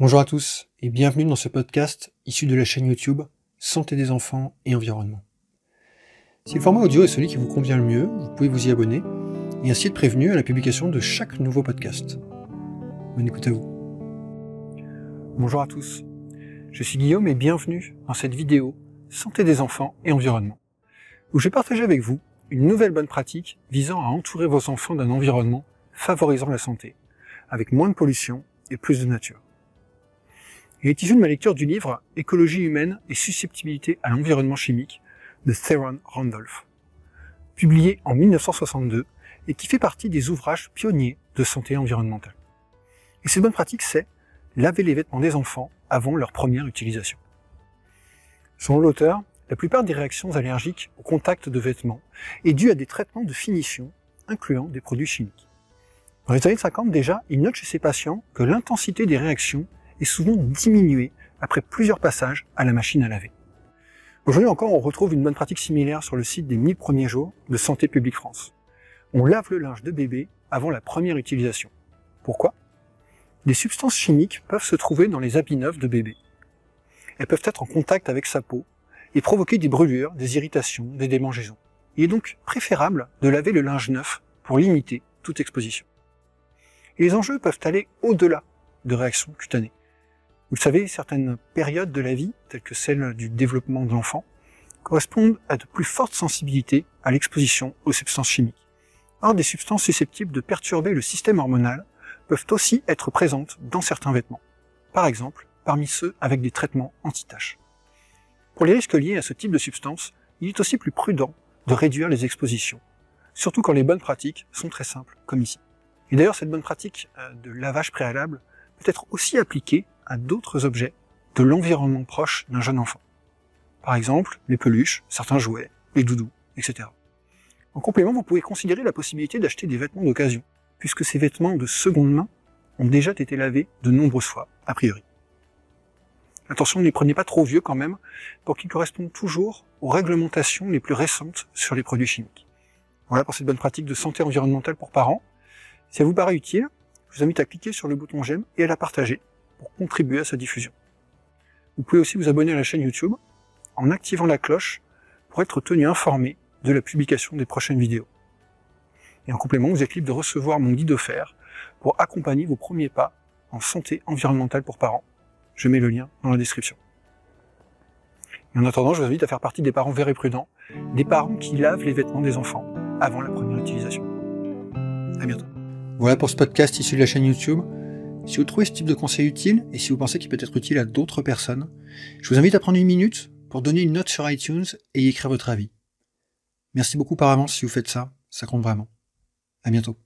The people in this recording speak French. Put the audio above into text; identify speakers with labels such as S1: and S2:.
S1: Bonjour à tous et bienvenue dans ce podcast issu de la chaîne YouTube Santé des enfants et environnement. Si le format audio est celui qui vous convient le mieux, vous pouvez vous y abonner et ainsi être prévenu à la publication de chaque nouveau podcast. Bonne écoute à vous. Bonjour à tous, je suis Guillaume et bienvenue dans cette vidéo Santé des enfants et environnement, où je vais partager avec vous une nouvelle bonne pratique visant à entourer vos enfants d'un environnement favorisant la santé, avec moins de pollution et plus de nature. Il est issu de ma lecture du livre Écologie humaine et susceptibilité à l'environnement chimique de Theron Randolph, publié en 1962 et qui fait partie des ouvrages pionniers de santé environnementale. Et cette bonne pratique, c'est laver les vêtements des enfants avant leur première utilisation. Selon l'auteur, la plupart des réactions allergiques au contact de vêtements est due à des traitements de finition incluant des produits chimiques. Dans les années 50 déjà, il note chez ses patients que l'intensité des réactions souvent diminué après plusieurs passages à la machine à laver. Aujourd'hui encore, on retrouve une bonne pratique similaire sur le site des 1000 premiers jours de Santé publique France. On lave le linge de bébé avant la première utilisation. Pourquoi? Des substances chimiques peuvent se trouver dans les habits neufs de bébé. Elles peuvent être en contact avec sa peau et provoquer des brûlures, des irritations, des démangeaisons. Il est donc préférable de laver le linge neuf pour limiter toute exposition. Les enjeux peuvent aller au-delà de réactions cutanées. Vous savez, certaines périodes de la vie, telles que celle du développement de l'enfant, correspondent à de plus fortes sensibilités à l'exposition aux substances chimiques. Or, des substances susceptibles de perturber le système hormonal peuvent aussi être présentes dans certains vêtements. Par exemple, parmi ceux avec des traitements anti-taches. Pour les risques liés à ce type de substances, il est aussi plus prudent de réduire les expositions, surtout quand les bonnes pratiques sont très simples, comme ici. Et d'ailleurs, cette bonne pratique euh, de lavage préalable peut être aussi appliquée d'autres objets de l'environnement proche d'un jeune enfant. Par exemple, les peluches, certains jouets, les doudous, etc. En complément, vous pouvez considérer la possibilité d'acheter des vêtements d'occasion, puisque ces vêtements de seconde main ont déjà été lavés de nombreuses fois, a priori. Attention, ne les prenez pas trop vieux quand même, pour qu'ils correspondent toujours aux réglementations les plus récentes sur les produits chimiques. Voilà pour cette bonne pratique de santé environnementale pour parents. Si elle vous paraît utile, je vous invite à cliquer sur le bouton j'aime et à la partager contribuer à sa diffusion. Vous pouvez aussi vous abonner à la chaîne YouTube en activant la cloche pour être tenu informé de la publication des prochaines vidéos. Et en complément, vous êtes libre de recevoir mon guide offert pour accompagner vos premiers pas en santé environnementale pour parents. Je mets le lien dans la description. En attendant, je vous invite à faire partie des parents verts et prudents, des parents qui lavent les vêtements des enfants avant la première utilisation. À bientôt.
S2: Voilà pour ce podcast issu de la chaîne YouTube. Si vous trouvez ce type de conseil utile et si vous pensez qu'il peut être utile à d'autres personnes, je vous invite à prendre une minute pour donner une note sur iTunes et y écrire votre avis. Merci beaucoup par avance si vous faites ça, ça compte vraiment. À bientôt.